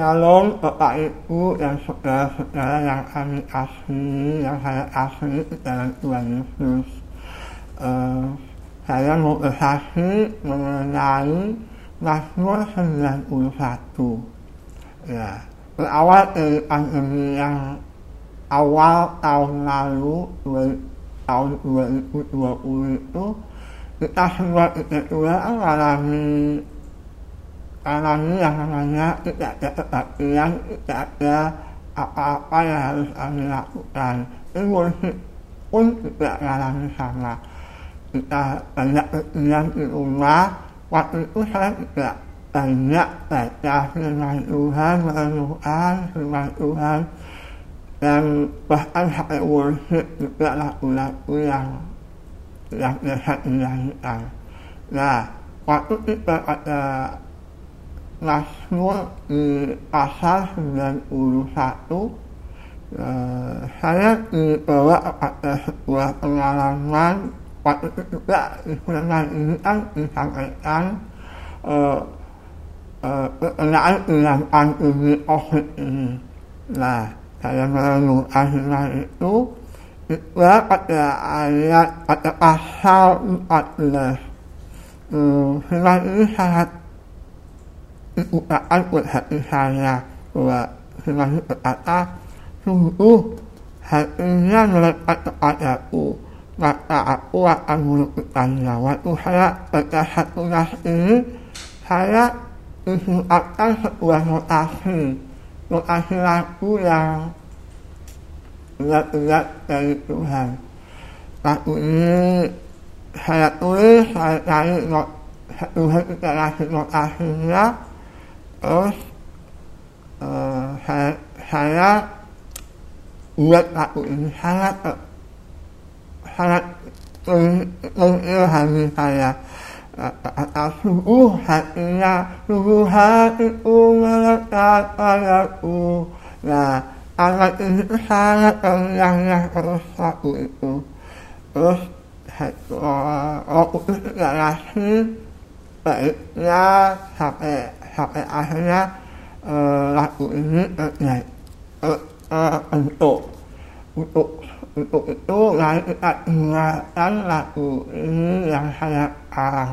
Shalom Bapak Ibu dan saudara-saudara yang kami kasih, yang saya kasih dalam Tuhan Yesus. Uh, saya mau bersaksi mengenai Mazmur 91. Ya, berawal dari pandemi yang awal tahun lalu, tahun 2020 itu, kita semua kita mengalami alami yang tidak ada kepastian, tidak ada apa-apa yang harus kami lakukan. Emosi pun tidak mengalami sama. Kita banyak kemudian di rumah, waktu itu saya tidak banyak baca firman Tuhan, firman Tuhan, dan bahkan sampai worship juga lagu-lagu yang yang biasa dinyanyikan. Nah, waktu kita pada Mazmur di pasal 91 uh, saya dibawa kepada sebuah pengalaman waktu itu juga di firman ini kan disampaikan uh, uh, berkenaan dengan pandemi COVID ini. Nah, saya merenungkan firman itu itu pada ayat pada pasal 14 uh, ini sangat diucapkan hati saya bahwa firman berkata sungguh hatinya melekat kepadaku maka aku akan melukiskannya waktu saya baca satu nas ini saya disuapkan sebuah notasi notasi lagu yang berat-berat dari Tuhan lagu ini saya tulis saya cari Tuhan tidak kasih notasinya terus uh, saya, saya buat ini sangat sangat mengilhami saya kata sungguh hatinya sungguh hatiku melekat padaku nah alat ini sangat terngiang terus lagu itu terus waktu itu tidak baiknya sampai สัพพอาชนะหลักอุนิเอไงเอออันโตอุตุอุตุอุตุหลายอัตงาอันหลักอุนิหลังพยาอาง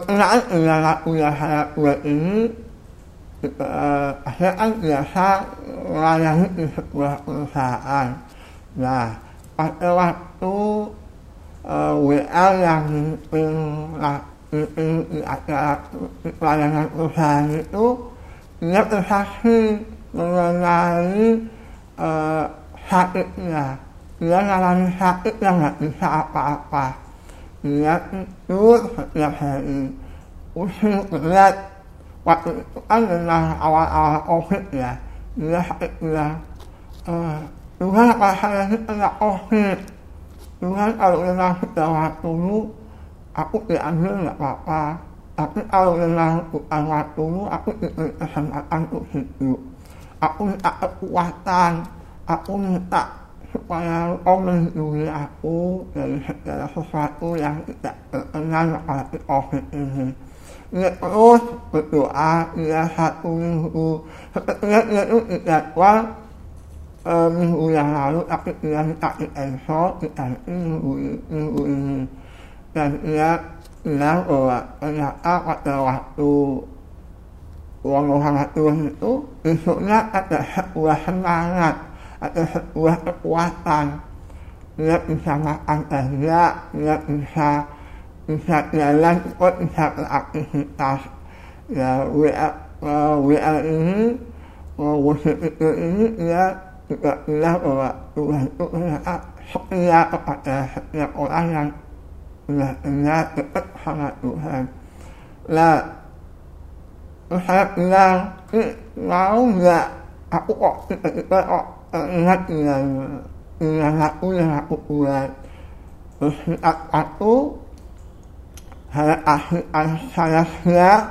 berkenaan dengan usaha gue ini uh, saya kan biasa melayani di sebuah perusahaan nah pada waktu uh, WA yang di acara pelayanan perusahaan itu dia bersaksi mengenai uh, sakitnya dia sakit yang bisa apa-apa dia itu setiap hari usul berat waktu itu kan dengan awal-awal covid ya dia sakit bilang uh, Tuhan kalau saya ini kena covid Tuhan kalau memang sudah waktumu aku diambil nggak apa-apa tapi kalau memang bukan waktumu aku diberi kesempatan untuk hidup aku minta kekuatan aku minta supaya kau melindungi aku dari segala sesuatu yang tidak berkenan seperti COVID ini. Dia terus berdoa, dia satu minggu, sepertinya dia itu dijadwal e, minggu yang lalu, tapi dia minta di cancel, diganti minggu, minggu ini. Dan dia bilang bahwa ternyata pada waktu uang Tuhan itu, besoknya ada sebuah semangat kekuatan dia bisa makan banyak dia bisa bisa jalan ikut bisa beraktivitas ya WA uh, WA ini uh, worship itu ini dia juga bilang bahwa Tuhan itu ternyata setia kepada setiap orang yang benar-benar dekat sama Tuhan nah terus saya bilang mau nggak aku kok tiba-tiba kok ingat yang yang aku yang aku buat terus aku saya kasih saya siap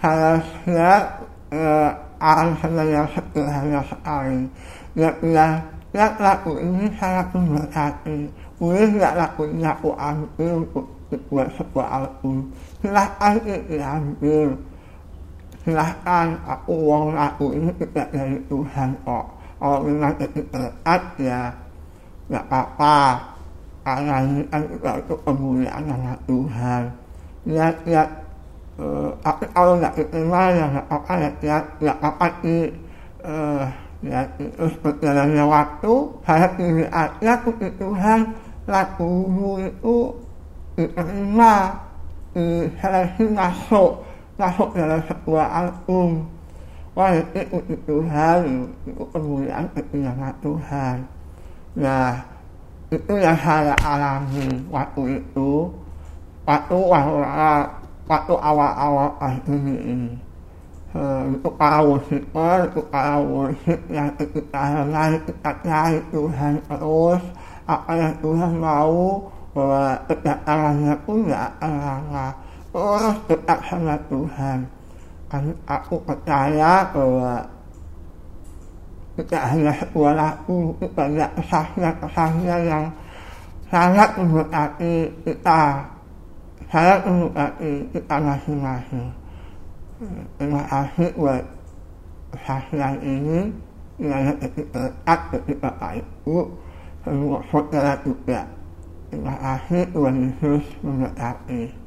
saya siap akan saya yang sederhana sekali dia bilang lihat lagu ini saya boleh lagunya aku ambil untuk sebuah album silahkan diambil silahkan aku uang aku ini tidak dari Tuhan kok. Kalau memang itu berat ya nggak apa-apa. Karena ini kan juga itu kemuliaan sama Tuhan. Lihat-lihat uh, tapi kalau nggak diterima ya nggak apa-apa. Ya lihat. Nggak apa-apa sih. Uh, ya terus berjalannya waktu saya pilih aja puji Tuhan. Lagu itu diterima. Di seleksi masuk masuk dalam sebuah album itu puji Tuhan. Itu kemuliaan kemuliaan Tuhan. Nah itu yang saya alami waktu itu. Waktu waktu awal-awal pandemi ini. Untuk para worshiper, untuk para worship yang kita lari, kita cari Tuhan terus. Apa yang Tuhan mau? Bahwa kedatangannya pun gak akan lama terus dekat sama Tuhan. Kan aku percaya bahwa tidak hanya lagu itu banyak kesaksian-kesaksian yang sangat memberkati kita. Sangat memberkati kita masing-masing. Terima kasih buat kesaksian ini. Yang lebih dekat ketika Bapak Ibu semua saudara juga. Terima kasih Tuhan Yesus memberkati